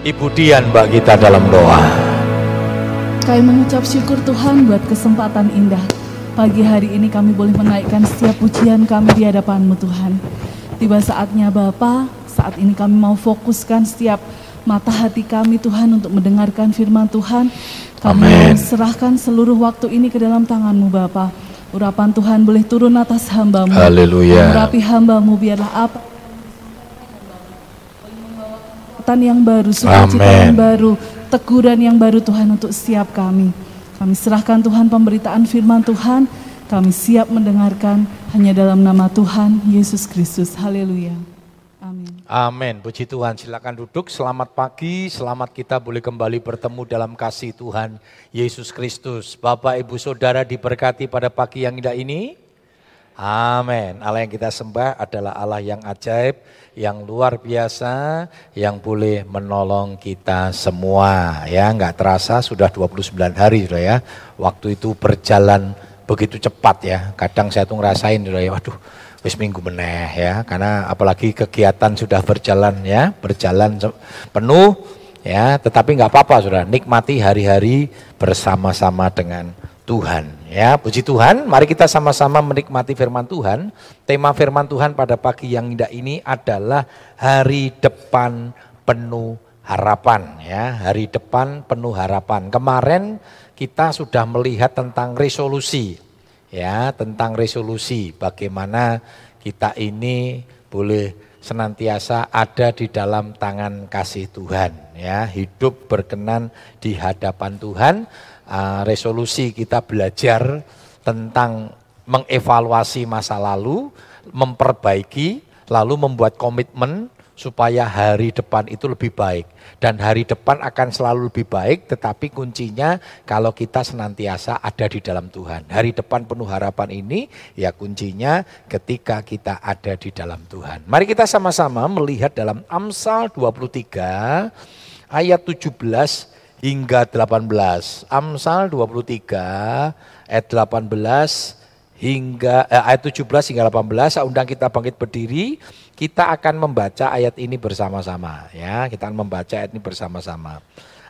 Ibu Dian Mbak kita dalam doa. Kami mengucap syukur Tuhan buat kesempatan indah. Pagi hari ini kami boleh menaikkan setiap pujian kami di hadapan-Mu Tuhan. Tiba saatnya Bapa, saat ini kami mau fokuskan setiap mata hati kami Tuhan untuk mendengarkan firman Tuhan. Kami serahkan seluruh waktu ini ke dalam tangan-Mu Bapa. Urapan Tuhan boleh turun atas hamba-Mu. Haleluya. Mengurapi hamba-Mu biarlah apa kekuatan yang baru, sukacita yang baru, teguran yang baru Tuhan untuk setiap kami. Kami serahkan Tuhan pemberitaan firman Tuhan, kami siap mendengarkan hanya dalam nama Tuhan Yesus Kristus. Haleluya. Amin. Amin. Puji Tuhan. Silakan duduk. Selamat pagi. Selamat kita boleh kembali bertemu dalam kasih Tuhan Yesus Kristus. Bapak, Ibu, Saudara diberkati pada pagi yang indah ini. Amin. Allah yang kita sembah adalah Allah yang ajaib, yang luar biasa, yang boleh menolong kita semua. Ya, nggak terasa sudah 29 hari sudah ya. Waktu itu berjalan begitu cepat ya. Kadang saya tuh ngerasain sudah ya, waduh wis minggu meneh ya. Karena apalagi kegiatan sudah berjalan ya, berjalan penuh ya. Tetapi nggak apa-apa sudah, nikmati hari-hari bersama-sama dengan Tuhan. Ya, puji Tuhan. Mari kita sama-sama menikmati firman Tuhan. Tema firman Tuhan pada pagi yang indah ini adalah hari depan penuh harapan ya, hari depan penuh harapan. Kemarin kita sudah melihat tentang resolusi ya, tentang resolusi bagaimana kita ini boleh senantiasa ada di dalam tangan kasih Tuhan ya, hidup berkenan di hadapan Tuhan. Ah, resolusi kita belajar tentang mengevaluasi masa lalu, memperbaiki, lalu membuat komitmen supaya hari depan itu lebih baik. Dan hari depan akan selalu lebih baik, tetapi kuncinya kalau kita senantiasa ada di dalam Tuhan. Hari depan penuh harapan ini, ya kuncinya ketika kita ada di dalam Tuhan. Mari kita sama-sama melihat dalam Amsal 23 ayat 17 hingga 18. Amsal 23 ayat 18 hingga eh, ayat 17 hingga 18 saya undang kita bangkit berdiri. Kita akan membaca ayat ini bersama-sama ya. Kita akan membaca ayat ini bersama-sama.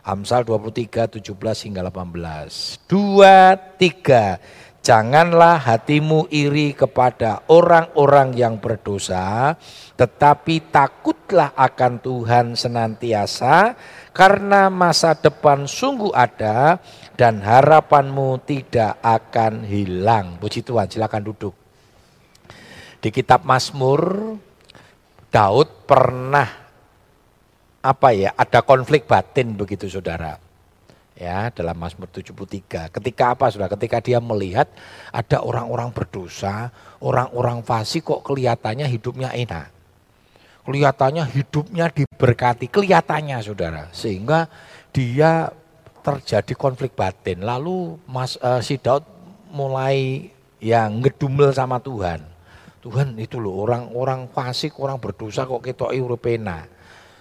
Amsal 23 17 hingga 18 dua tiga Janganlah hatimu iri kepada orang-orang yang berdosa, tetapi takutlah akan Tuhan senantiasa, karena masa depan sungguh ada dan harapanmu tidak akan hilang. Puji Tuhan, silakan duduk. Di kitab Mazmur, Daud pernah apa ya, ada konflik batin begitu saudara ya dalam Mazmur 73. Ketika apa sudah? Ketika dia melihat ada orang-orang berdosa, orang-orang fasik kok kelihatannya hidupnya enak. Kelihatannya hidupnya diberkati, kelihatannya saudara. Sehingga dia terjadi konflik batin. Lalu Mas eh, si Daud mulai yang ngedumel sama Tuhan. Tuhan itu loh orang-orang fasik, orang berdosa kok ketoki uripena.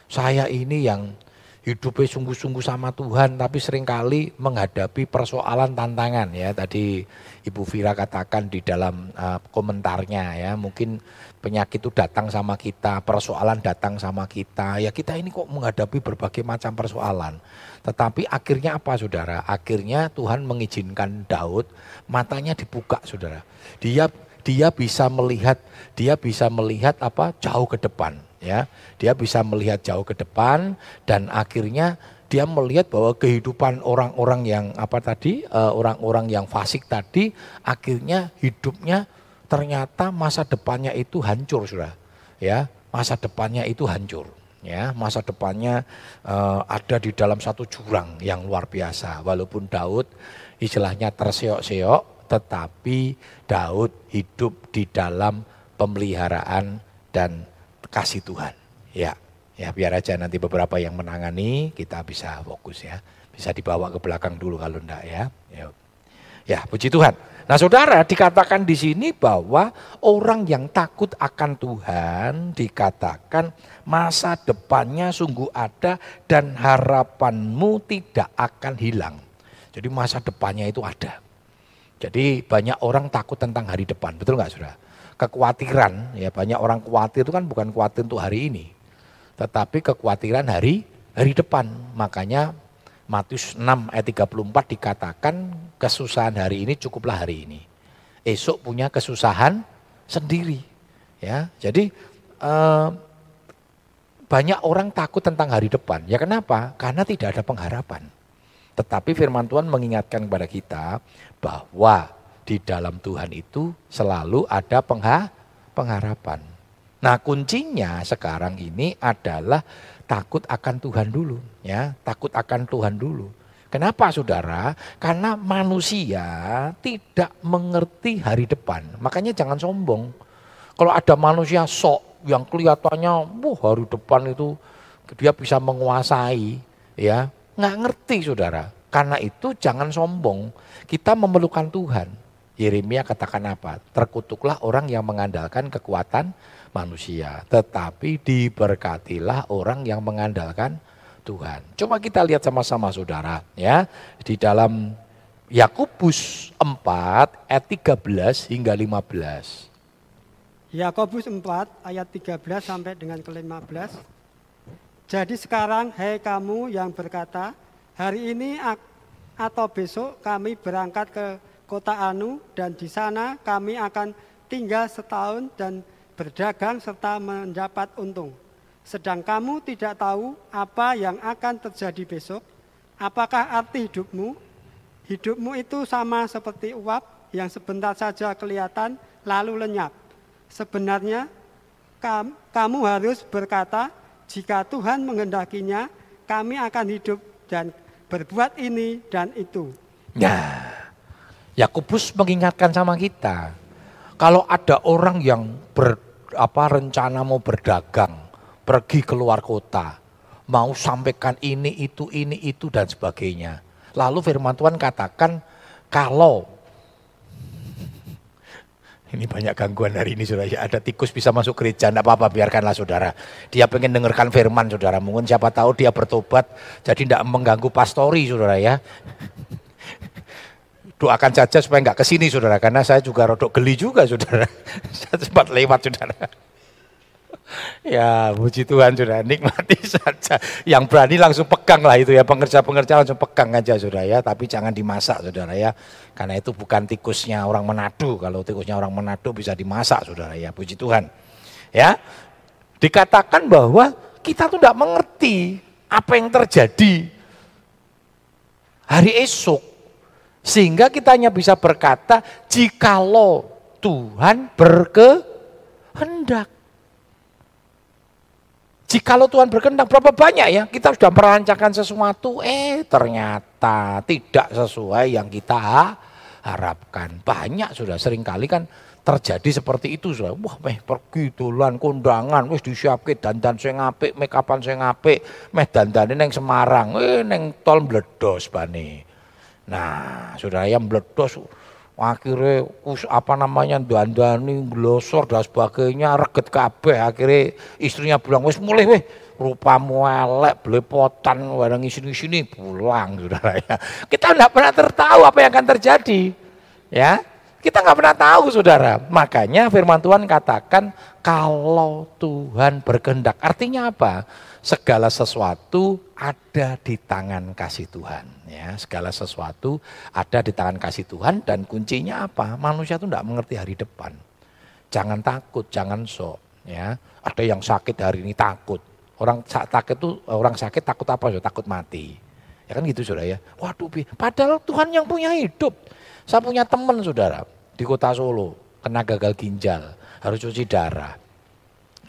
Saya ini yang hidupnya sungguh-sungguh sama Tuhan tapi sering kali menghadapi persoalan tantangan ya. Tadi Ibu Vira katakan di dalam uh, komentarnya ya mungkin penyakit itu datang sama kita persoalan datang sama kita. Ya kita ini kok menghadapi berbagai macam persoalan. Tetapi akhirnya apa saudara? Akhirnya Tuhan mengizinkan Daud matanya dibuka saudara. Dia dia bisa melihat dia bisa melihat apa jauh ke depan ya. Dia bisa melihat jauh ke depan dan akhirnya dia melihat bahwa kehidupan orang-orang yang apa tadi eh, orang-orang yang fasik tadi akhirnya hidupnya ternyata masa depannya itu hancur sudah ya. Masa depannya itu hancur ya. Masa depannya eh, ada di dalam satu jurang yang luar biasa. Walaupun Daud istilahnya terseok-seok tetapi Daud hidup di dalam pemeliharaan dan kasih Tuhan. Ya, ya biar aja nanti beberapa yang menangani kita bisa fokus ya. Bisa dibawa ke belakang dulu kalau enggak ya. Ya, ya puji Tuhan. Nah saudara dikatakan di sini bahwa orang yang takut akan Tuhan dikatakan masa depannya sungguh ada dan harapanmu tidak akan hilang. Jadi masa depannya itu ada. Jadi banyak orang takut tentang hari depan, betul nggak saudara? Kekhawatiran, ya banyak orang khawatir itu kan bukan khawatir untuk hari ini. Tetapi kekhawatiran hari hari depan. Makanya Matius 6 ayat 34 dikatakan kesusahan hari ini cukuplah hari ini. Esok punya kesusahan sendiri. Ya, jadi eh, banyak orang takut tentang hari depan. Ya kenapa? Karena tidak ada pengharapan. Tetapi firman Tuhan mengingatkan kepada kita bahwa di dalam Tuhan itu selalu ada pengha pengharapan. Nah kuncinya sekarang ini adalah takut akan Tuhan dulu, ya, takut akan Tuhan dulu. Kenapa saudara? Karena manusia tidak mengerti hari depan. Makanya jangan sombong. Kalau ada manusia sok yang kelihatannya, wah hari depan itu dia bisa menguasai, ya nggak ngerti saudara. Karena itu jangan sombong. Kita memerlukan Tuhan. Yeremia katakan apa? Terkutuklah orang yang mengandalkan kekuatan manusia, tetapi diberkatilah orang yang mengandalkan Tuhan. Coba kita lihat sama-sama saudara ya di dalam Yakobus 4 ayat 13 hingga 15. Yakobus 4 ayat 13 sampai dengan ke-15. Jadi sekarang hai kamu yang berkata, hari ini atau besok kami berangkat ke kota Anu dan di sana kami akan tinggal setahun dan berdagang serta mendapat untung. Sedang kamu tidak tahu apa yang akan terjadi besok. Apakah arti hidupmu? Hidupmu itu sama seperti uap yang sebentar saja kelihatan lalu lenyap. Sebenarnya kamu harus berkata, jika Tuhan menghendakinya, kami akan hidup dan berbuat ini dan itu. Nah, Yakobus mengingatkan sama kita, kalau ada orang yang ber, apa rencana mau berdagang, pergi keluar kota, mau sampaikan ini itu ini itu dan sebagainya. Lalu firman Tuhan katakan kalau ini banyak gangguan hari ini saudara. Ya, ada tikus bisa masuk gereja, tidak apa-apa biarkanlah saudara. Dia pengen dengarkan firman saudara. Mungkin siapa tahu dia bertobat jadi tidak mengganggu pastori saudara ya. Doakan saja supaya nggak ke sini saudara, karena saya juga rodok geli juga saudara. saya sempat lewat saudara. Ya puji Tuhan saudara, nikmati saja. Yang berani langsung pegang lah itu ya, pengerja-pengerja langsung pegang aja saudara ya. Tapi jangan dimasak saudara ya. Karena itu bukan tikusnya orang Manado. Kalau tikusnya orang Manado bisa dimasak saudara ya, puji Tuhan. Ya, dikatakan bahwa kita tuh tidak mengerti apa yang terjadi hari esok sehingga kita hanya bisa berkata, jikalau Tuhan berkehendak. Jikalau Tuhan berkehendak, berapa banyak ya kita sudah merancangkan sesuatu, eh ternyata tidak sesuai yang kita harapkan. Banyak sudah sering kali kan terjadi seperti itu sudah. Wah, meh pergi dolan kondangan wis disiapke dandan sing apik, make upan sing apik, meh dandane ning Semarang, eh ning tol bledos bane. Nah, saudara yang meledos akhirnya us, apa namanya dandani glosor dan sebagainya reget kabeh. Akhirnya istrinya bilang wis mulai weh rupamu elek belepotan barang sini sini pulang saudara ya. Kita tidak pernah tertahu apa yang akan terjadi ya. Kita nggak pernah tahu saudara. Makanya firman Tuhan katakan kalau Tuhan berkehendak. Artinya apa segala sesuatu ada di tangan kasih Tuhan. Ya, segala sesuatu ada di tangan kasih Tuhan dan kuncinya apa? Manusia itu tidak mengerti hari depan. Jangan takut, jangan sok. Ya, ada yang sakit hari ini takut. Orang sakit itu orang sakit takut apa? Ya, takut mati. Ya kan gitu saudara ya. Waduh, padahal Tuhan yang punya hidup. Saya punya teman saudara di kota Solo kena gagal ginjal, harus cuci darah.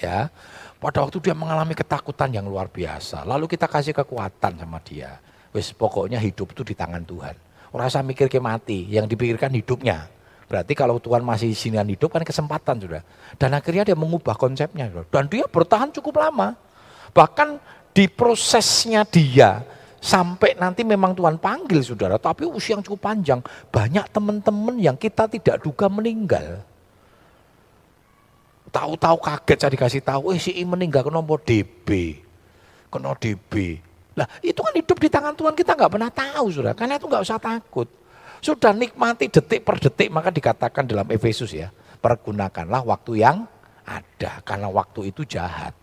Ya, pada waktu dia mengalami ketakutan yang luar biasa. Lalu kita kasih kekuatan sama dia. Wes pokoknya hidup itu di tangan Tuhan. Saya mikir ke mati, yang dipikirkan hidupnya. Berarti kalau Tuhan masih sinian hidup kan kesempatan sudah. Dan akhirnya dia mengubah konsepnya. Dan dia bertahan cukup lama. Bahkan di prosesnya dia sampai nanti memang Tuhan panggil saudara. Tapi usia yang cukup panjang. Banyak teman-teman yang kita tidak duga meninggal. Tahu-tahu kaget saya dikasih tahu, eh si I meninggal kena DB. Kena DB. Lah itu kan hidup di tangan Tuhan kita nggak pernah tahu sudah. Karena itu nggak usah takut. Sudah nikmati detik per detik maka dikatakan dalam Efesus ya. Pergunakanlah waktu yang ada karena waktu itu jahat.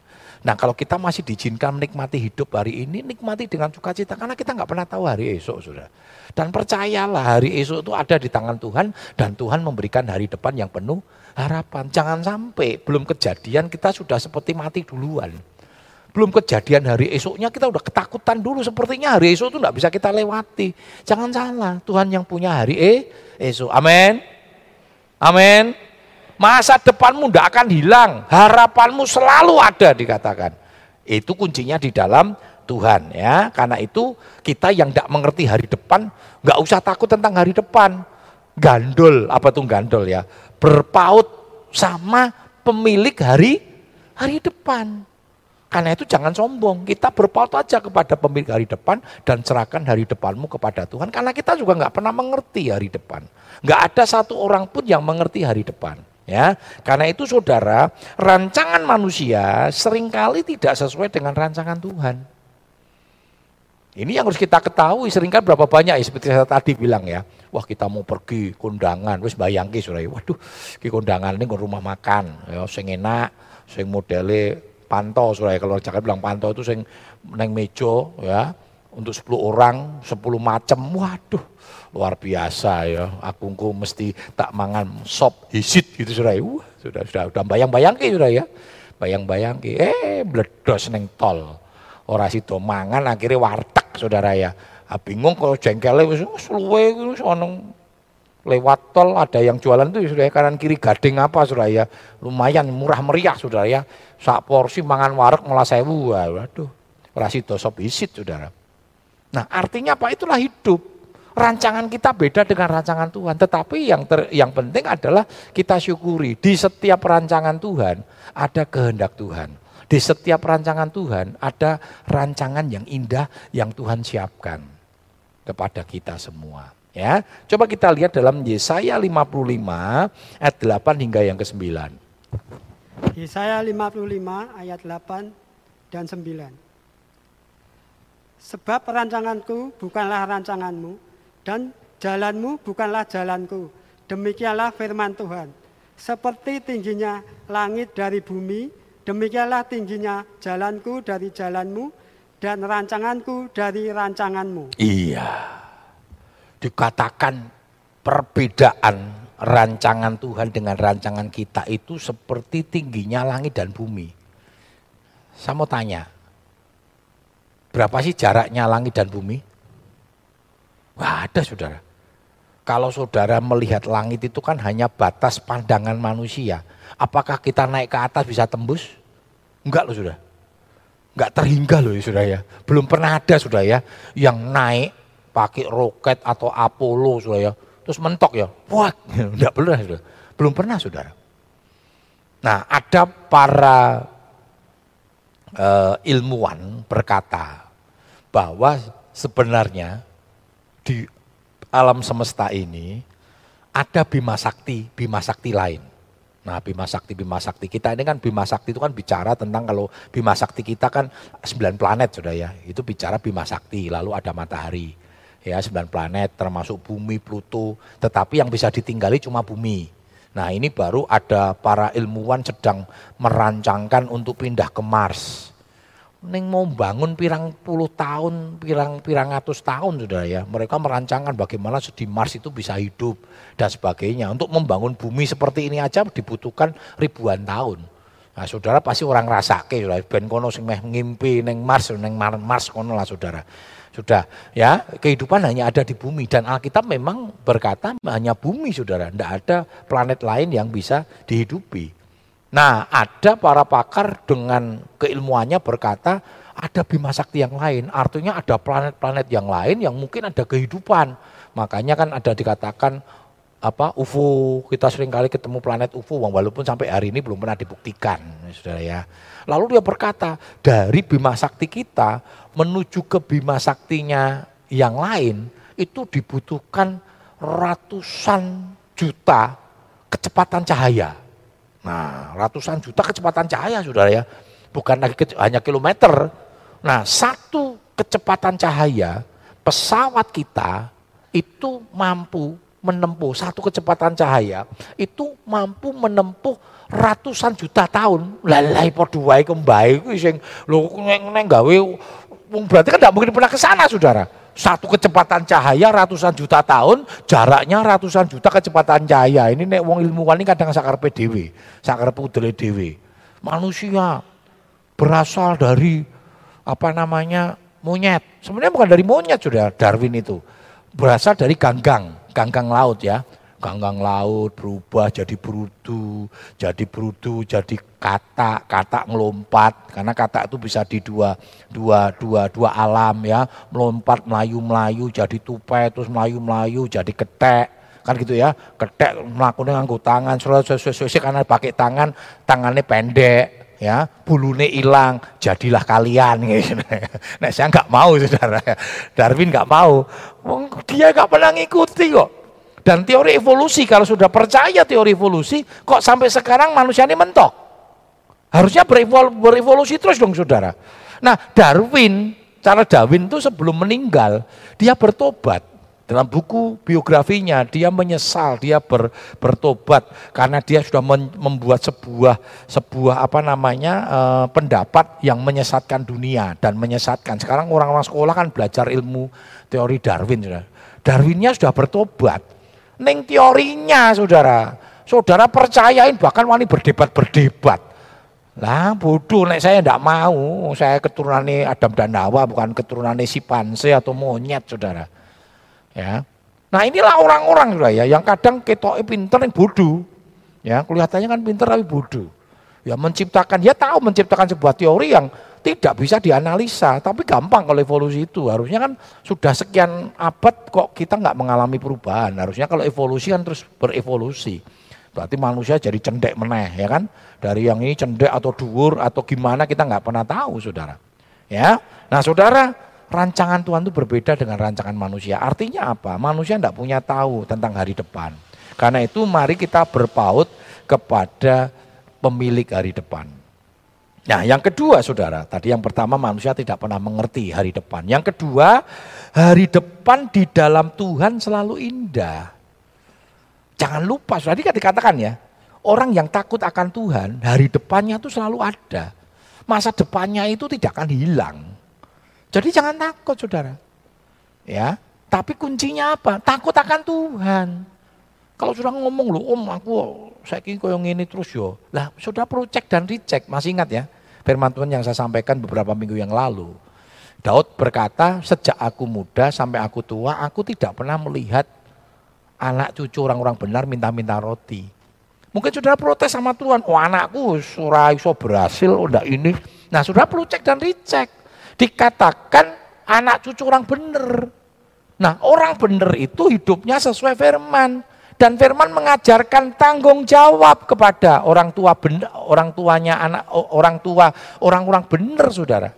Nah kalau kita masih diizinkan menikmati hidup hari ini, nikmati dengan sukacita karena kita nggak pernah tahu hari esok, sudah. Dan percayalah hari esok itu ada di tangan Tuhan dan Tuhan memberikan hari depan yang penuh harapan. Jangan sampai belum kejadian kita sudah seperti mati duluan. Belum kejadian hari esoknya kita udah ketakutan dulu. Sepertinya hari esok itu nggak bisa kita lewati. Jangan salah, Tuhan yang punya hari eh, esok. Amin. Amin. Masa depanmu tidak akan hilang, harapanmu selalu ada dikatakan. Itu kuncinya di dalam Tuhan ya. Karena itu kita yang tidak mengerti hari depan, nggak usah takut tentang hari depan. Gandol, apa tuh gandol ya? Berpaut sama pemilik hari hari depan. Karena itu jangan sombong, kita berpaut aja kepada pemilik hari depan dan serahkan hari depanmu kepada Tuhan. Karena kita juga nggak pernah mengerti hari depan. Nggak ada satu orang pun yang mengerti hari depan. Ya, karena itu saudara, rancangan manusia sering kali tidak sesuai dengan rancangan Tuhan. Ini yang harus kita ketahui, sering kali berapa banyak ya, seperti saya tadi bilang ya, wah kita mau pergi kondangan, wis bayangke saudara, waduh, ki kondangan ini rumah makan, ya, sing enak, sing modele panto saudara, kalau Jakarta bilang panto itu sing neng mejo ya, untuk 10 orang, 10 macam, waduh, luar biasa ya. Aku engko mesti tak mangan sop hisit gitu sudah ya. Uh, sudah sudah sudah. Bayang-bayang ke sudah ya. Bayang-bayang ke eh bledos neng tol. Ora sido mangan akhirnya warteg saudara ya. Bingung kalau jengkelnya wis luwe wis ono lewat tol ada yang jualan tuh sudah ya, kanan kiri gading apa sudah ya. Lumayan murah meriah sudah ya. Sak porsi mangan warek malah sewu waduh. Rasido sop hisit saudara. Nah artinya apa? Itulah hidup. Rancangan kita beda dengan rancangan Tuhan. Tetapi yang ter, yang penting adalah kita syukuri di setiap rancangan Tuhan ada kehendak Tuhan. Di setiap rancangan Tuhan ada rancangan yang indah yang Tuhan siapkan kepada kita semua. Ya, coba kita lihat dalam Yesaya 55 ayat 8 hingga yang ke-9. Yesaya 55 ayat 8 dan 9. Sebab rancanganku bukanlah rancanganmu, dan jalanmu bukanlah jalanku. Demikianlah firman Tuhan. Seperti tingginya langit dari bumi, demikianlah tingginya jalanku dari jalanmu, dan rancanganku dari rancanganmu. Iya, dikatakan perbedaan rancangan Tuhan dengan rancangan kita itu seperti tingginya langit dan bumi. Saya mau tanya, berapa sih jaraknya langit dan bumi? Wah ada saudara. Kalau saudara melihat langit itu kan hanya batas pandangan manusia. Apakah kita naik ke atas bisa tembus? Enggak loh sudah. Enggak terhingga loh ya sudah ya. Belum pernah ada sudah ya yang naik pakai roket atau Apollo sudah ya. Terus mentok ya. Wah, enggak pernah sudah. Belum pernah saudara. Nah ada para uh, ilmuwan berkata bahwa sebenarnya di alam semesta ini ada Bima Sakti, Bima Sakti lain. Nah Bima Sakti, Bima Sakti kita ini kan Bima Sakti itu kan bicara tentang kalau Bima Sakti kita kan sembilan planet sudah ya. Itu bicara Bima Sakti, lalu ada matahari. Ya sembilan planet termasuk bumi, Pluto. Tetapi yang bisa ditinggali cuma bumi. Nah ini baru ada para ilmuwan sedang merancangkan untuk pindah ke Mars. Neng mau bangun pirang puluh tahun, pirang pirang ratus tahun sudah ya. Mereka merancangkan bagaimana di Mars itu bisa hidup dan sebagainya. Untuk membangun bumi seperti ini aja dibutuhkan ribuan tahun. Nah, saudara pasti orang rasa ke sudah ben kono sing meh ngimpi neng Mars, neng Mars kono lah saudara. Sudah ya, kehidupan hanya ada di bumi dan Alkitab memang berkata hanya bumi saudara, tidak ada planet lain yang bisa dihidupi. Nah, ada para pakar dengan keilmuannya berkata ada bima sakti yang lain, artinya ada planet-planet yang lain yang mungkin ada kehidupan. Makanya kan ada dikatakan apa UFO, kita sering kali ketemu planet UFO walaupun sampai hari ini belum pernah dibuktikan, Saudara ya. Lalu dia berkata, dari bima sakti kita menuju ke bima saktinya yang lain itu dibutuhkan ratusan juta kecepatan cahaya. Nah, ratusan juta kecepatan cahaya saudara ya. Bukan lagi hanya kilometer. Nah, satu kecepatan cahaya pesawat kita itu mampu menempuh satu kecepatan cahaya itu mampu menempuh ratusan juta tahun. Lalai padha wae kembae kuwi sing lho neng gawe berarti kan tidak mungkin pernah ke sana Saudara. Satu kecepatan cahaya ratusan juta tahun, jaraknya ratusan juta kecepatan cahaya. Ini nek wong ilmuwan ini kadang sakar PDW, sakar pudele dewe. Manusia berasal dari apa namanya monyet. Sebenarnya bukan dari monyet sudah Darwin itu. Berasal dari ganggang, ganggang laut ya ganggang laut berubah jadi berudu, jadi berudu, jadi kata, kata ngelompat karena kata itu bisa di dua dua dua dua alam ya, melompat melayu-melayu jadi tupai terus melayu-melayu jadi ketek. Kan gitu ya ketek melakukan nganggo tangan sesuai karena pakai tangan tangannya pendek ya. Bulune hilang jadilah kalian. Gitu. nah saya nggak mau saudara. Darwin nggak mau. Dia nggak pernah ngikuti kok dan teori evolusi, kalau sudah percaya teori evolusi, kok sampai sekarang manusia ini mentok? Harusnya berevolusi terus dong saudara. Nah Darwin, cara Darwin itu sebelum meninggal, dia bertobat. Dalam buku biografinya dia menyesal, dia ber, bertobat karena dia sudah membuat sebuah sebuah apa namanya eh, pendapat yang menyesatkan dunia dan menyesatkan. Sekarang orang-orang sekolah kan belajar ilmu teori Darwin. Saudara. Darwinnya sudah bertobat Neng teorinya saudara. Saudara percayain bahkan wani berdebat-berdebat. Lah bodoh nek saya tidak mau. Saya keturunan Adam dan Hawa bukan keturunan si panse atau monyet saudara. Ya. Nah inilah orang-orang saudara ya yang kadang ketoknya pinter yang bodoh. Ya kelihatannya kan pinter tapi bodoh. Ya menciptakan, dia tahu menciptakan sebuah teori yang tidak bisa dianalisa, tapi gampang kalau evolusi itu. Harusnya kan sudah sekian abad kok kita nggak mengalami perubahan. Harusnya kalau evolusi kan terus berevolusi. Berarti manusia jadi cendek meneh ya kan. Dari yang ini cendek atau dhuwur atau gimana kita nggak pernah tahu saudara. Ya, nah saudara rancangan Tuhan itu berbeda dengan rancangan manusia. Artinya apa? Manusia tidak punya tahu tentang hari depan. Karena itu mari kita berpaut kepada pemilik hari depan. Nah yang kedua saudara, tadi yang pertama manusia tidak pernah mengerti hari depan. Yang kedua, hari depan di dalam Tuhan selalu indah. Jangan lupa, tadi kan dikatakan ya, orang yang takut akan Tuhan, hari depannya itu selalu ada. Masa depannya itu tidak akan hilang. Jadi jangan takut saudara. Ya, tapi kuncinya apa? Takut akan Tuhan. Kalau sudah ngomong loh, om aku saya kira yang ini terus yo. Lah sudah perlu cek dan dicek, masih ingat ya? Firman Tuhan yang saya sampaikan beberapa minggu yang lalu. Daud berkata, sejak aku muda sampai aku tua, aku tidak pernah melihat anak cucu orang-orang benar minta-minta roti. Mungkin sudah protes sama Tuhan, oh anakku surah iso berhasil, oh, ini. Nah sudah perlu cek dan dicek. Dikatakan anak cucu orang benar. Nah orang benar itu hidupnya sesuai firman. Dan firman mengajarkan tanggung jawab kepada orang tua benar, orang tuanya anak orang tua, orang-orang benar Saudara.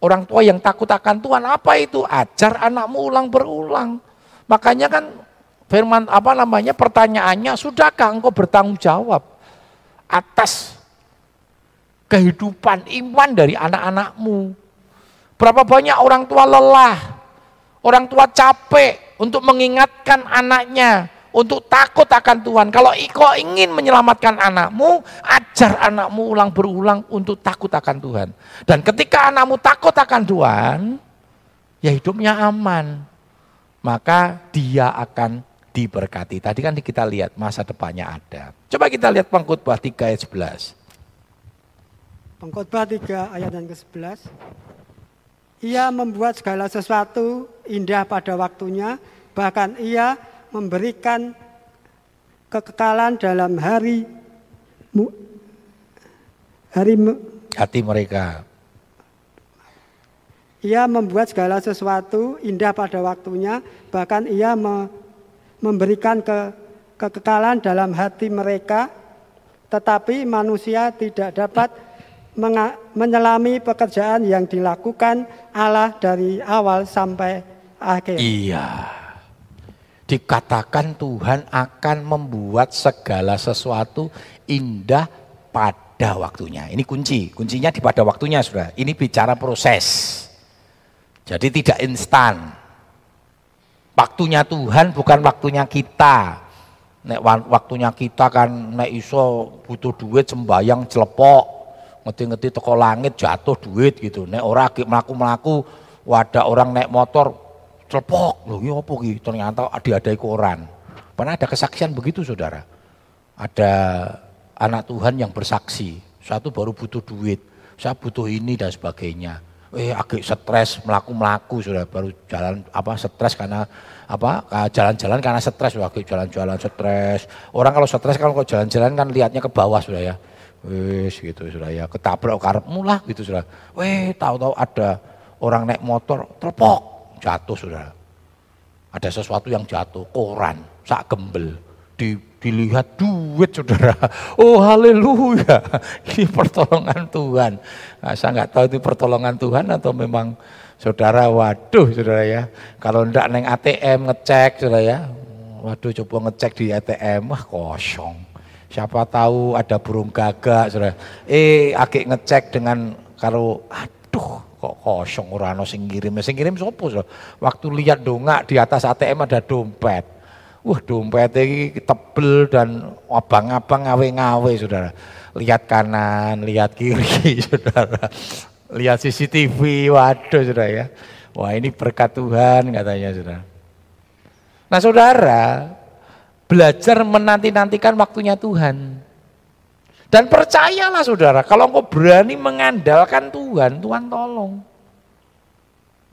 Orang tua yang takut akan Tuhan apa itu? Ajar anakmu ulang berulang. Makanya kan firman apa namanya pertanyaannya, sudahkah engkau bertanggung jawab atas kehidupan iman dari anak-anakmu? Berapa banyak orang tua lelah, orang tua capek untuk mengingatkan anaknya, untuk takut akan Tuhan. Kalau kau ingin menyelamatkan anakmu, ajar anakmu ulang berulang untuk takut akan Tuhan. Dan ketika anakmu takut akan Tuhan, ya hidupnya aman. Maka dia akan diberkati. Tadi kan kita lihat masa depannya ada. Coba kita lihat pengkhotbah 3 ayat 11. Pengkhotbah 3 ayat yang ke-11. Ia membuat segala sesuatu indah pada waktunya, bahkan ia memberikan kekekalan dalam hari hari hati mereka. Ia membuat segala sesuatu indah pada waktunya, bahkan ia me, memberikan ke, kekekalan dalam hati mereka, tetapi manusia tidak dapat menga, menyelami pekerjaan yang dilakukan Allah dari awal sampai akhir. Iya dikatakan Tuhan akan membuat segala sesuatu indah pada waktunya. Ini kunci, kuncinya di pada waktunya sudah. Ini bicara proses. Jadi tidak instan. Waktunya Tuhan bukan waktunya kita. Nek waktunya kita kan nek iso butuh duit sembayang celepok, ngeti-ngeti toko langit jatuh duit gitu. Nek ora melaku-melaku wadah orang naik motor celepok. Loh, ini apa gitu? Ternyata ada-ada koran. Pernah ada kesaksian begitu saudara. Ada anak Tuhan yang bersaksi. Satu baru butuh duit, saya butuh ini dan sebagainya. Eh agak stres melaku-melaku sudah baru jalan apa stres karena apa jalan-jalan karena stres waktu jalan-jalan stres orang kalau stres kalau jalan-jalan kan lihatnya ke bawah sudah ya wes gitu sudah ya ketabrak karepmu lah gitu sudah weh tahu-tahu ada orang naik motor terpok jatuh sudah ada sesuatu yang jatuh koran sak gembel di, dilihat duit saudara oh haleluya ini pertolongan Tuhan nah, saya nggak tahu itu pertolongan Tuhan atau memang Saudara, waduh saudara ya. Kalau ndak neng ATM ngecek saudara ya. Waduh coba ngecek di ATM, wah kosong. Siapa tahu ada burung gagak saudara. Eh agak ngecek dengan kalau aduh kok kosong orang sing ngirim. Sing ngirim saudara. Waktu lihat dongak di atas ATM ada dompet. Wah dompet ini tebel dan abang-abang ngawe-ngawe saudara. Lihat kanan, lihat kiri saudara lihat CCTV, waduh sudah ya. Wah ini berkat Tuhan katanya sudah. Nah saudara, belajar menanti-nantikan waktunya Tuhan. Dan percayalah saudara, kalau engkau berani mengandalkan Tuhan, Tuhan tolong.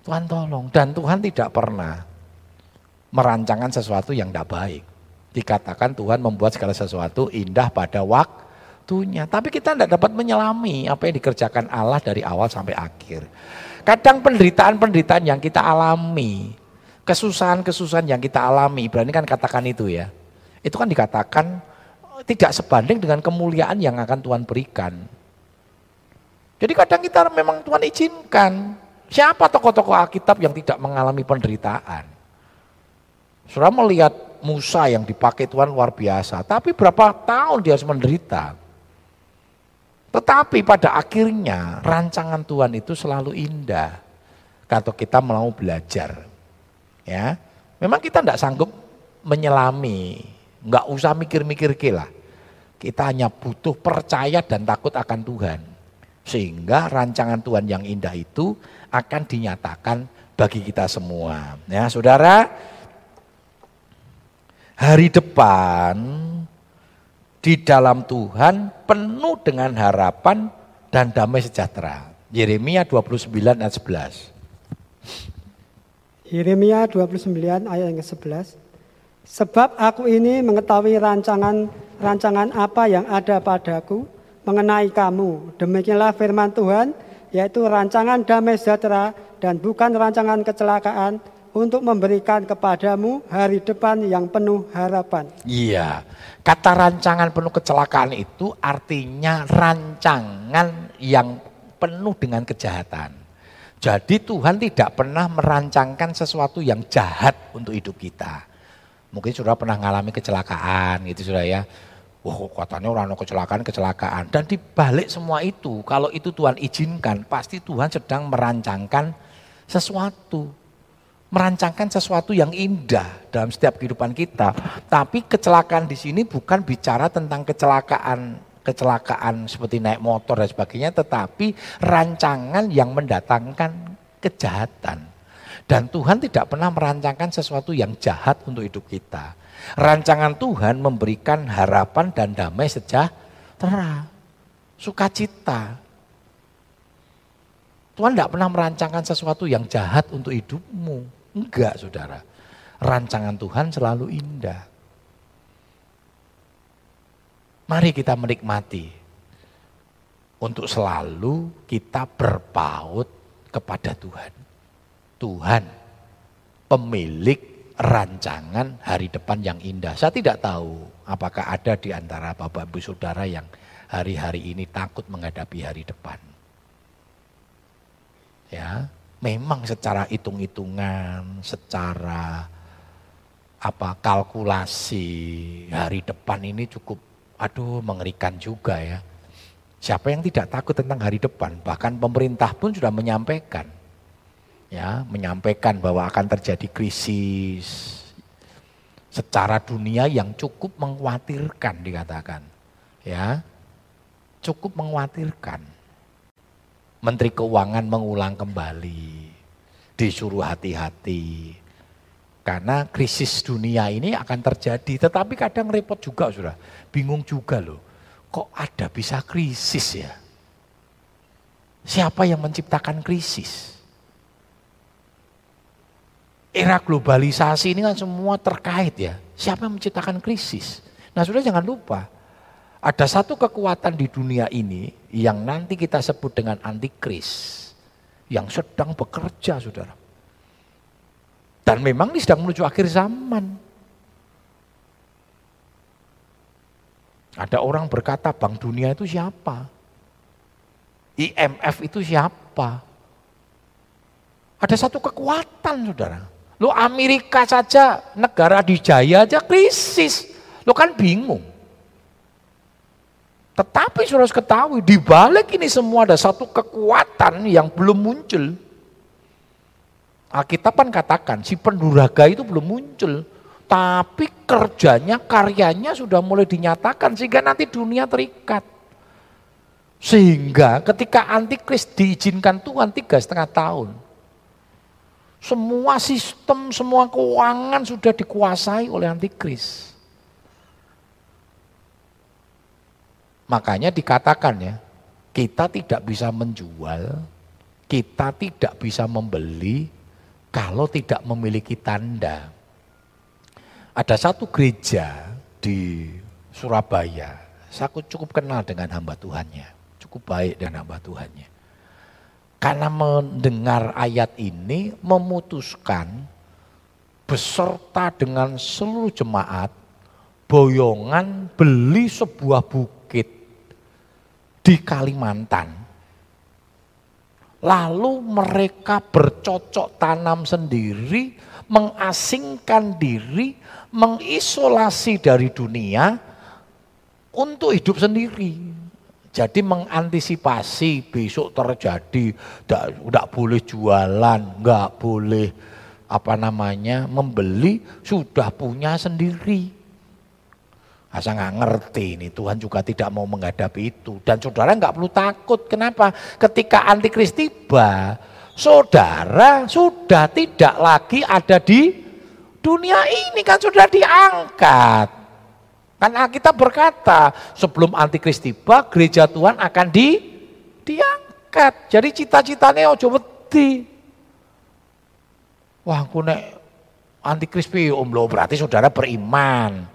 Tuhan tolong. Dan Tuhan tidak pernah merancangkan sesuatu yang tidak baik. Dikatakan Tuhan membuat segala sesuatu indah pada waktu waktunya. Tapi kita tidak dapat menyelami apa yang dikerjakan Allah dari awal sampai akhir. Kadang penderitaan-penderitaan yang kita alami, kesusahan-kesusahan yang kita alami, berani kan katakan itu ya. Itu kan dikatakan tidak sebanding dengan kemuliaan yang akan Tuhan berikan. Jadi kadang kita memang Tuhan izinkan. Siapa tokoh-tokoh Alkitab yang tidak mengalami penderitaan? Surah melihat Musa yang dipakai Tuhan luar biasa, tapi berapa tahun dia harus menderita. Tetapi pada akhirnya rancangan Tuhan itu selalu indah. Kalau kita mau belajar. Ya, Memang kita tidak sanggup menyelami. Nggak usah mikir-mikir lah. Kita hanya butuh percaya dan takut akan Tuhan. Sehingga rancangan Tuhan yang indah itu akan dinyatakan bagi kita semua. Ya, saudara, hari depan di dalam Tuhan penuh dengan harapan dan damai sejahtera. Yeremia 29 ayat 11. Yeremia 29 ayat yang ke-11. Sebab aku ini mengetahui rancangan rancangan apa yang ada padaku mengenai kamu. Demikianlah firman Tuhan, yaitu rancangan damai sejahtera dan bukan rancangan kecelakaan untuk memberikan kepadamu hari depan yang penuh harapan. Iya, kata rancangan penuh kecelakaan itu artinya rancangan yang penuh dengan kejahatan. Jadi Tuhan tidak pernah merancangkan sesuatu yang jahat untuk hidup kita. Mungkin sudah pernah mengalami kecelakaan gitu sudah ya. Wah oh, katanya orang kecelakaan, kecelakaan. Dan dibalik semua itu, kalau itu Tuhan izinkan, pasti Tuhan sedang merancangkan sesuatu merancangkan sesuatu yang indah dalam setiap kehidupan kita. Tapi kecelakaan di sini bukan bicara tentang kecelakaan kecelakaan seperti naik motor dan sebagainya, tetapi rancangan yang mendatangkan kejahatan. Dan Tuhan tidak pernah merancangkan sesuatu yang jahat untuk hidup kita. Rancangan Tuhan memberikan harapan dan damai sejahtera, sukacita. Tuhan tidak pernah merancangkan sesuatu yang jahat untuk hidupmu. Enggak saudara. Rancangan Tuhan selalu indah. Mari kita menikmati. Untuk selalu kita berpaut kepada Tuhan. Tuhan pemilik rancangan hari depan yang indah. Saya tidak tahu apakah ada di antara Bapak Ibu Saudara yang hari-hari ini takut menghadapi hari depan. Ya, memang secara hitung-hitungan, secara apa kalkulasi hari depan ini cukup aduh mengerikan juga ya. Siapa yang tidak takut tentang hari depan? Bahkan pemerintah pun sudah menyampaikan ya, menyampaikan bahwa akan terjadi krisis secara dunia yang cukup mengkhawatirkan dikatakan. Ya. Cukup mengkhawatirkan. Menteri Keuangan mengulang kembali. Disuruh hati-hati. Karena krisis dunia ini akan terjadi, tetapi kadang repot juga sudah. Bingung juga loh. Kok ada bisa krisis ya? Siapa yang menciptakan krisis? Era globalisasi ini kan semua terkait ya. Siapa yang menciptakan krisis? Nah sudah jangan lupa, ada satu kekuatan di dunia ini yang nanti kita sebut dengan antikris. Yang sedang bekerja saudara. Dan memang ini sedang menuju akhir zaman. Ada orang berkata bank dunia itu siapa? IMF itu siapa? Ada satu kekuatan saudara Lo Amerika saja negara dijaya aja krisis. Lo kan bingung. Tetapi sudah ketahui di balik ini semua ada satu kekuatan yang belum muncul. Alkitab kan katakan si penduraga itu belum muncul. Tapi kerjanya, karyanya sudah mulai dinyatakan sehingga nanti dunia terikat. Sehingga ketika antikris diizinkan Tuhan tiga setengah tahun. Semua sistem, semua keuangan sudah dikuasai oleh antikris. Makanya dikatakan ya, kita tidak bisa menjual, kita tidak bisa membeli kalau tidak memiliki tanda. Ada satu gereja di Surabaya, saya cukup kenal dengan hamba Tuhannya, cukup baik dengan hamba Tuhannya karena mendengar ayat ini memutuskan beserta dengan seluruh jemaat boyongan beli sebuah bukit di Kalimantan. Lalu mereka bercocok tanam sendiri, mengasingkan diri, mengisolasi dari dunia untuk hidup sendiri. Jadi mengantisipasi besok terjadi, tidak boleh jualan, nggak boleh apa namanya membeli, sudah punya sendiri. Asa nggak ngerti ini Tuhan juga tidak mau menghadapi itu. Dan saudara nggak perlu takut. Kenapa? Ketika antikris tiba, saudara sudah tidak lagi ada di dunia ini kan sudah diangkat. Kan kita berkata, sebelum antikris tiba, gereja Tuhan akan di diangkat. Jadi cita-citanya ojo wedi. Wah, aku nek antikris om lo berarti saudara beriman.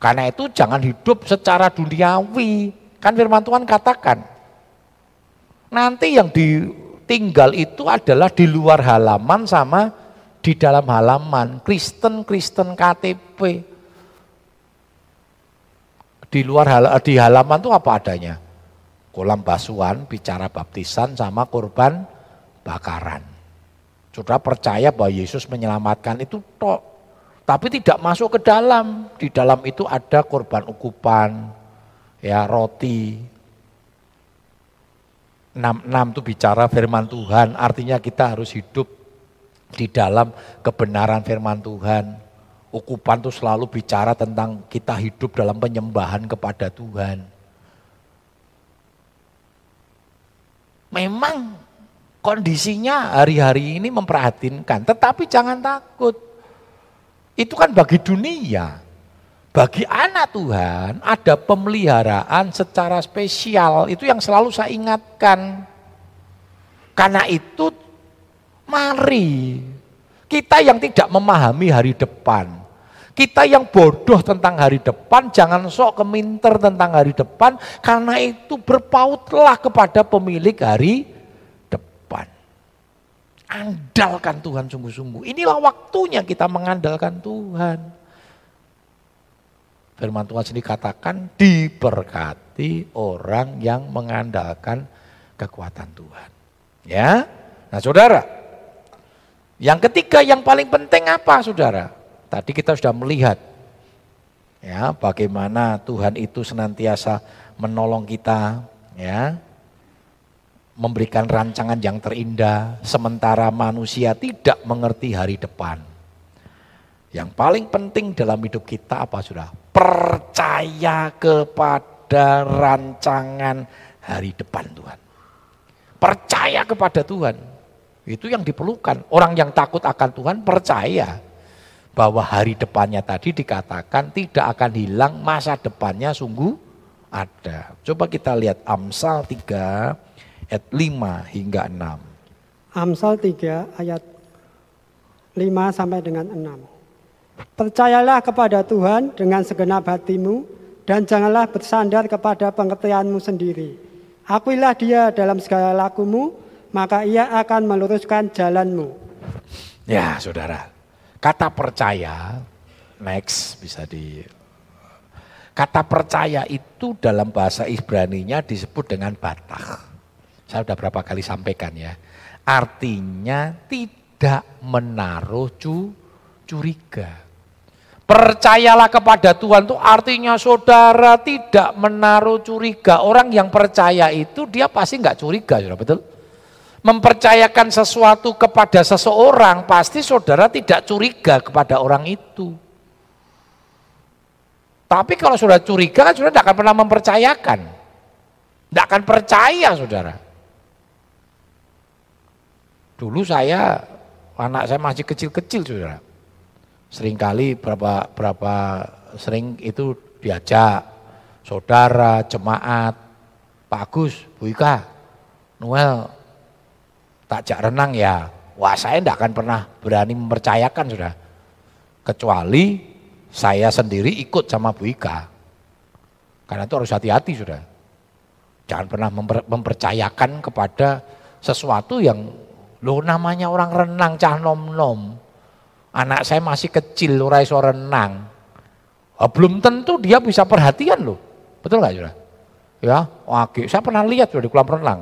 Karena itu jangan hidup secara duniawi. Kan firman Tuhan katakan, nanti yang ditinggal itu adalah di luar halaman sama di dalam halaman. Kristen-Kristen KTP. Di luar di halaman itu apa adanya? Kolam basuhan, bicara baptisan sama korban bakaran. Sudah percaya bahwa Yesus menyelamatkan itu tok. Tapi tidak masuk ke dalam. Di dalam itu ada korban ukupan, ya roti. 66 itu bicara firman Tuhan, artinya kita harus hidup di dalam kebenaran firman Tuhan. Ukupan itu selalu bicara tentang kita hidup dalam penyembahan kepada Tuhan. Memang kondisinya hari-hari ini memperhatinkan, tetapi jangan takut. Itu kan bagi dunia. Bagi anak Tuhan ada pemeliharaan secara spesial, itu yang selalu saya ingatkan. Karena itu mari kita yang tidak memahami hari depan, kita yang bodoh tentang hari depan, jangan sok keminter tentang hari depan, karena itu berpautlah kepada pemilik hari depan. Andalkan Tuhan sungguh-sungguh. Inilah waktunya kita mengandalkan Tuhan. Firman Tuhan sendiri katakan, diberkati orang yang mengandalkan kekuatan Tuhan. Ya, nah saudara, yang ketiga yang paling penting apa saudara? Tadi kita sudah melihat ya bagaimana Tuhan itu senantiasa menolong kita ya memberikan rancangan yang terindah sementara manusia tidak mengerti hari depan. Yang paling penting dalam hidup kita apa sudah? Percaya kepada rancangan hari depan Tuhan. Percaya kepada Tuhan. Itu yang diperlukan. Orang yang takut akan Tuhan percaya bahwa hari depannya tadi dikatakan tidak akan hilang, masa depannya sungguh ada. Coba kita lihat Amsal 3 ayat 5 hingga 6. Amsal 3 ayat 5 sampai dengan 6. Percayalah kepada Tuhan dengan segenap hatimu dan janganlah bersandar kepada pengertianmu sendiri. Akuilah dia dalam segala lakumu, maka ia akan meluruskan jalanmu. Ya, saudara. Kata percaya, next bisa di Kata percaya itu dalam bahasa Ibrani-nya disebut dengan batah. Saya sudah berapa kali sampaikan ya. Artinya tidak menaruh cu, curiga. Percayalah kepada Tuhan itu artinya saudara tidak menaruh curiga. Orang yang percaya itu dia pasti nggak curiga, saudara betul? Mempercayakan sesuatu kepada seseorang pasti saudara tidak curiga kepada orang itu. Tapi kalau sudah curiga kan sudah tidak akan pernah mempercayakan. Tidak akan percaya saudara. Dulu saya, anak saya masih kecil-kecil saudara sering kali berapa berapa sering itu diajak saudara, jemaat, Pak Agus, Bu Ika, Noel, takjak renang ya. Wah saya tidak akan pernah berani mempercayakan sudah. Kecuali saya sendiri ikut sama Bu Ika. Karena itu harus hati-hati sudah. Jangan pernah memper, mempercayakan kepada sesuatu yang lo namanya orang renang cah nom-nom Anak saya masih kecil, ora iso renang. Oh, belum tentu dia bisa perhatian loh. Betul nggak sudah? Ya, oke. Saya pernah lihat sudah di kolam renang.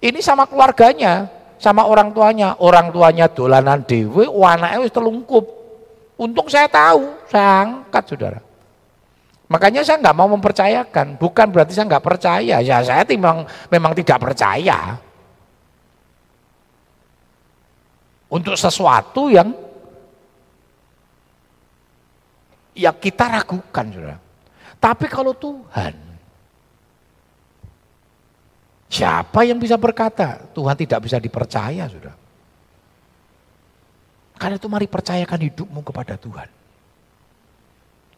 Ini sama keluarganya, sama orang tuanya. Orang tuanya dolanan dewe, anaknya wis telungkup. Untung saya tahu, saya angkat saudara. Makanya saya nggak mau mempercayakan. Bukan berarti saya nggak percaya. Ya saya memang memang tidak percaya. Untuk sesuatu yang ya kita ragukan saudara. Tapi kalau Tuhan, siapa yang bisa berkata Tuhan tidak bisa dipercaya saudara? Karena itu mari percayakan hidupmu kepada Tuhan.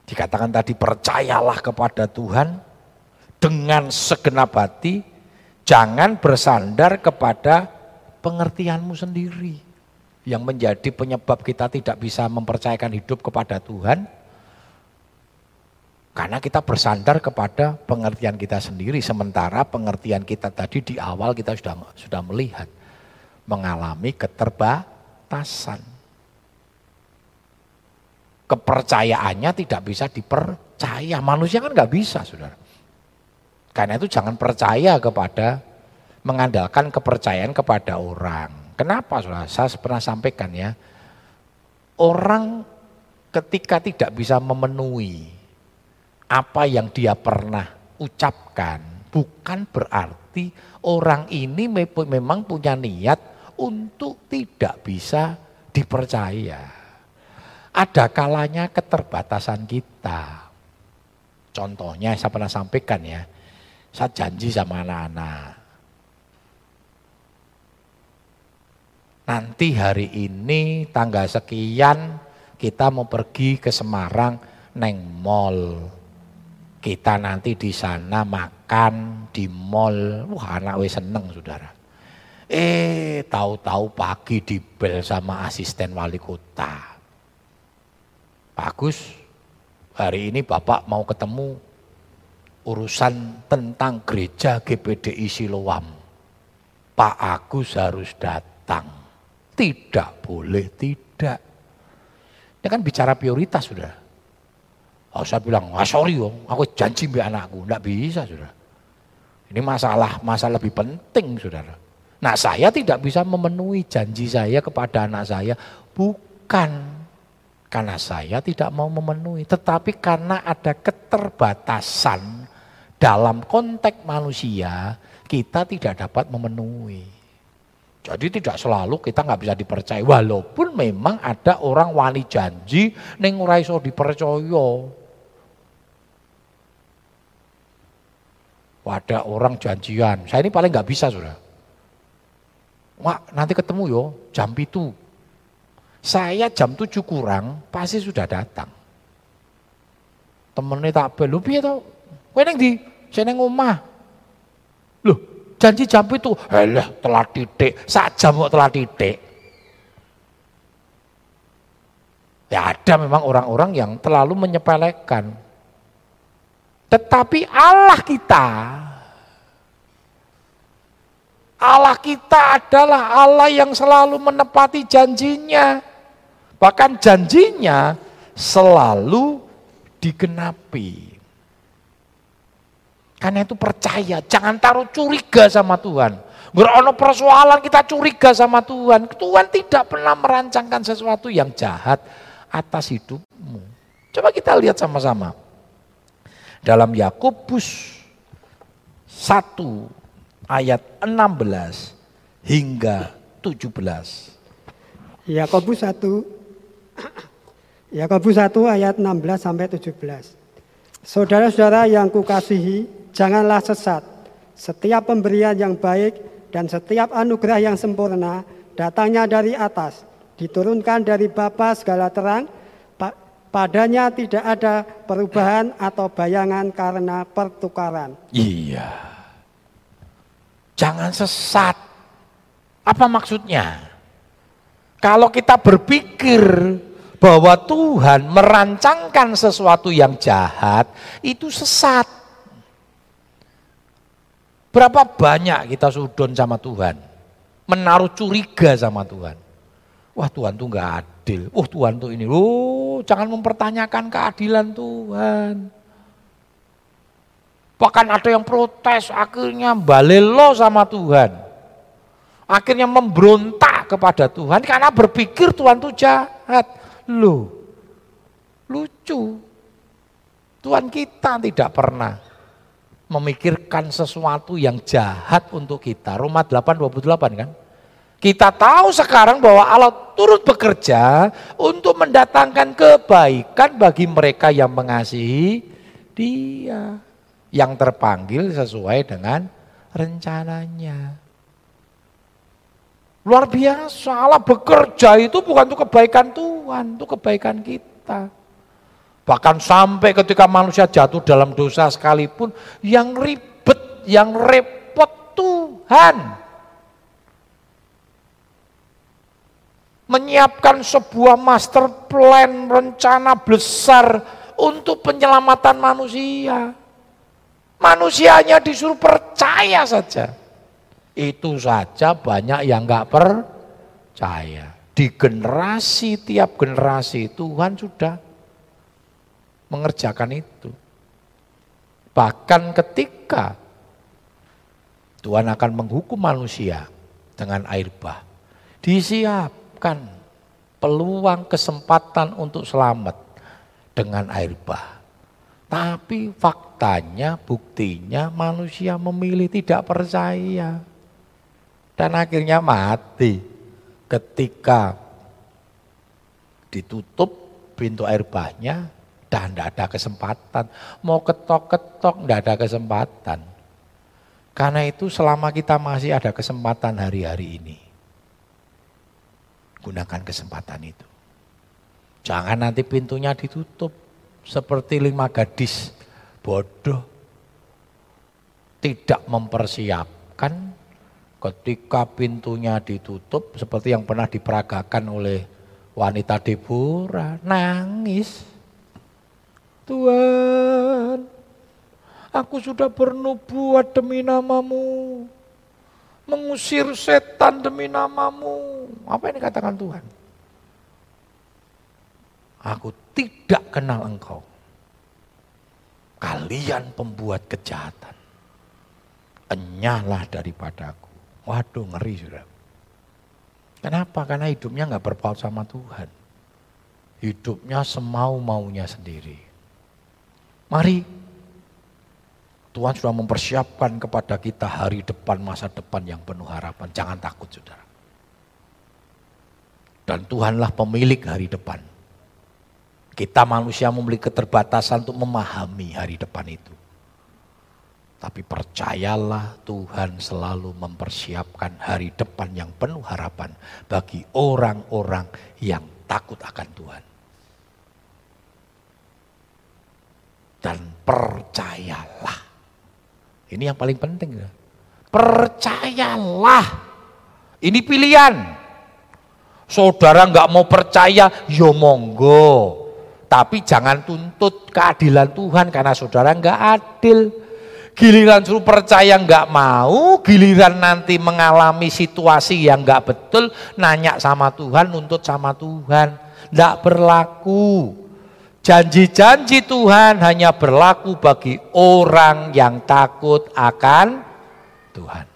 Dikatakan tadi percayalah kepada Tuhan dengan segenap hati, jangan bersandar kepada pengertianmu sendiri. Yang menjadi penyebab kita tidak bisa mempercayakan hidup kepada Tuhan, karena kita bersandar kepada pengertian kita sendiri, sementara pengertian kita tadi di awal kita sudah sudah melihat mengalami keterbatasan. Kepercayaannya tidak bisa dipercaya, manusia kan nggak bisa, saudara. Karena itu jangan percaya kepada mengandalkan kepercayaan kepada orang. Kenapa, saudara? Saya pernah sampaikan ya, orang ketika tidak bisa memenuhi apa yang dia pernah ucapkan bukan berarti orang ini memang punya niat untuk tidak bisa dipercaya. Ada kalanya keterbatasan kita. Contohnya saya pernah sampaikan ya, saya janji sama anak-anak. Nanti hari ini tanggal sekian kita mau pergi ke Semarang neng mall kita nanti di sana makan di mall, wah anak wes seneng saudara. Eh tahu-tahu pagi dibel sama asisten wali kota. Bagus, hari ini bapak mau ketemu urusan tentang gereja GPDI Siloam. Pak Agus harus datang. Tidak boleh tidak. Ini kan bicara prioritas sudah. Oh, saya bilang, ah, sorry om, aku janji mbak anakku. Tidak bisa, saudara. Ini masalah, masalah lebih penting, saudara. Nah, saya tidak bisa memenuhi janji saya kepada anak saya. Bukan karena saya tidak mau memenuhi, tetapi karena ada keterbatasan dalam konteks manusia, kita tidak dapat memenuhi. Jadi tidak selalu kita nggak bisa dipercaya. Walaupun memang ada orang wani janji neng ora iso dipercaya. Ada orang janjian. Saya ini paling nggak bisa sudah. Wah nanti ketemu yo jam itu. Saya jam 7 kurang pasti sudah datang. Temennya tak belu, piye tau? Kowe ning di? Saya neng rumah. Loh, janji jam itu, alah telat titik, saat jam kok telat titik. Ya ada memang orang-orang yang terlalu menyepelekan. Tetapi Allah kita, Allah kita adalah Allah yang selalu menepati janjinya. Bahkan janjinya selalu digenapi. Karena itu percaya, jangan taruh curiga sama Tuhan. Berono persoalan kita curiga sama Tuhan. Tuhan tidak pernah merancangkan sesuatu yang jahat atas hidupmu. Coba kita lihat sama-sama. Dalam Yakobus 1 ayat 16 hingga 17. Yakobus 1 Yakobus 1 ayat 16 sampai 17. Saudara-saudara yang kukasihi, janganlah sesat. Setiap pemberian yang baik dan setiap anugerah yang sempurna datangnya dari atas, diturunkan dari Bapa segala terang, padanya tidak ada perubahan atau bayangan karena pertukaran. Iya. Jangan sesat. Apa maksudnya? Kalau kita berpikir bahwa Tuhan merancangkan sesuatu yang jahat, itu sesat. Berapa banyak kita sudon sama Tuhan, menaruh curiga sama Tuhan. Wah Tuhan tuh nggak adil. Wah Tuhan tuh ini. Oh jangan mempertanyakan keadilan Tuhan. Bahkan ada yang protes, akhirnya balelo sama Tuhan. Akhirnya memberontak kepada Tuhan karena berpikir Tuhan tuh jahat. Loh, lucu. Tuhan kita tidak pernah memikirkan sesuatu yang jahat untuk kita. Roma 8:28 kan? Kita tahu sekarang bahwa Allah turut bekerja untuk mendatangkan kebaikan bagi mereka yang mengasihi Dia, yang terpanggil sesuai dengan rencananya. Luar biasa, Allah bekerja itu bukan untuk kebaikan Tuhan, untuk kebaikan kita. Bahkan sampai ketika manusia jatuh dalam dosa sekalipun, yang ribet, yang repot Tuhan. Menyiapkan sebuah master plan, rencana besar untuk penyelamatan manusia. Manusianya disuruh percaya saja. Itu saja banyak yang nggak percaya. Di generasi tiap generasi Tuhan sudah mengerjakan itu. Bahkan ketika Tuhan akan menghukum manusia dengan air bah, disiapkan peluang kesempatan untuk selamat dengan air bah. Tapi faktanya, buktinya manusia memilih tidak percaya. Dan akhirnya mati ketika ditutup pintu air bahnya, sudah tidak ada kesempatan. Mau ketok-ketok tidak ada kesempatan. Karena itu selama kita masih ada kesempatan hari-hari ini. Gunakan kesempatan itu. Jangan nanti pintunya ditutup. Seperti lima gadis bodoh. Tidak mempersiapkan ketika pintunya ditutup. Seperti yang pernah diperagakan oleh wanita Deborah. Nangis Tuhan, aku sudah bernubuat demi namamu. Mengusir setan demi namamu. Apa yang dikatakan Tuhan? Aku tidak kenal engkau. Kalian pembuat kejahatan. Enyahlah daripadaku. Waduh ngeri sudah. Kenapa? Karena hidupnya nggak berpaut sama Tuhan. Hidupnya semau-maunya sendiri. Mari Tuhan sudah mempersiapkan kepada kita hari depan, masa depan yang penuh harapan. Jangan takut saudara. Dan Tuhanlah pemilik hari depan. Kita manusia memiliki keterbatasan untuk memahami hari depan itu. Tapi percayalah Tuhan selalu mempersiapkan hari depan yang penuh harapan bagi orang-orang yang takut akan Tuhan. Dan percayalah. Ini yang paling penting. Ya. Percayalah. Ini pilihan. Saudara nggak mau percaya, yo ya monggo. Tapi jangan tuntut keadilan Tuhan karena saudara nggak adil. Giliran suruh percaya nggak mau, giliran nanti mengalami situasi yang nggak betul, nanya sama Tuhan, nuntut sama Tuhan. Nggak berlaku. Janji-janji Tuhan hanya berlaku bagi orang yang takut akan Tuhan.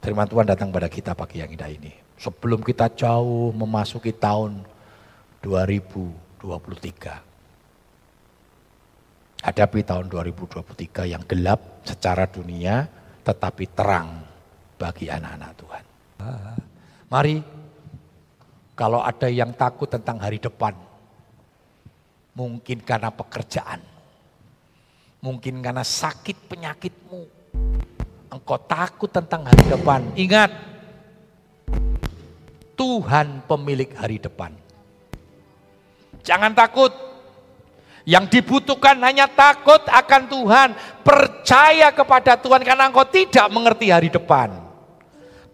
Firman Tuhan datang pada kita pagi yang indah ini sebelum kita jauh memasuki tahun 2023. Hadapi tahun 2023 yang gelap secara dunia tetapi terang bagi anak-anak Tuhan. Mari kalau ada yang takut tentang hari depan, mungkin karena pekerjaan, mungkin karena sakit penyakitmu, engkau takut tentang hari depan. Ingat, Tuhan pemilik hari depan. Jangan takut. Yang dibutuhkan hanya takut akan Tuhan. Percaya kepada Tuhan karena engkau tidak mengerti hari depan.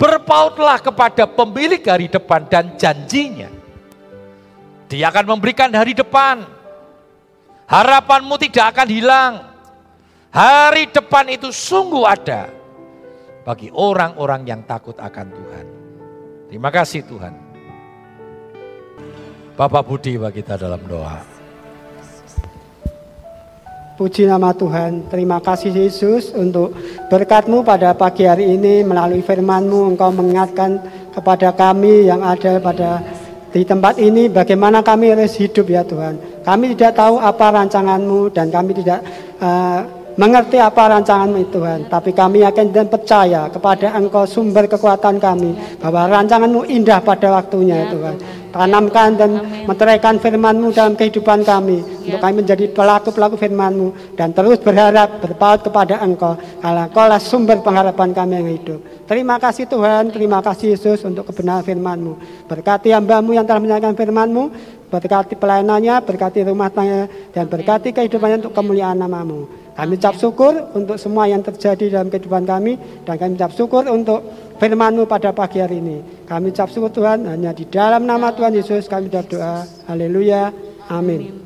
Berpautlah kepada pemilik hari depan dan janjinya. Dia akan memberikan hari depan. Harapanmu tidak akan hilang. Hari depan itu sungguh ada bagi orang-orang yang takut akan Tuhan. Terima kasih Tuhan. Bapak Budi bagi kita dalam doa. Puji nama Tuhan, terima kasih Yesus untuk berkatmu pada pagi hari ini melalui firmanmu engkau mengingatkan kepada kami yang ada pada di tempat ini bagaimana kami harus hidup ya Tuhan. Kami tidak tahu apa rancanganmu dan kami tidak uh, mengerti apa rancanganmu Tuhan. Tapi kami yakin dan percaya kepada Engkau sumber kekuatan kami. Bahwa rancanganmu indah pada waktunya ya Tuhan. Tanamkan dan meteraikan firmanmu dalam kehidupan kami. Untuk kami menjadi pelaku-pelaku firmanmu. Dan terus berharap berpaut kepada Engkau. Karena Engkau lah sumber pengharapan kami yang hidup. Terima kasih Tuhan, terima kasih Yesus untuk kebenaran firmanmu. Berkati hambamu yang telah menyampaikan firmanmu. Berkati pelayanannya, berkati rumah tangga, dan berkati kehidupannya untuk kemuliaan namamu. Kami ucap syukur untuk semua yang terjadi dalam kehidupan kami dan kami ucap syukur untuk firman-Mu pada pagi hari ini. Kami ucap syukur Tuhan hanya di dalam nama Tuhan Yesus kami berdoa. Haleluya. Amin.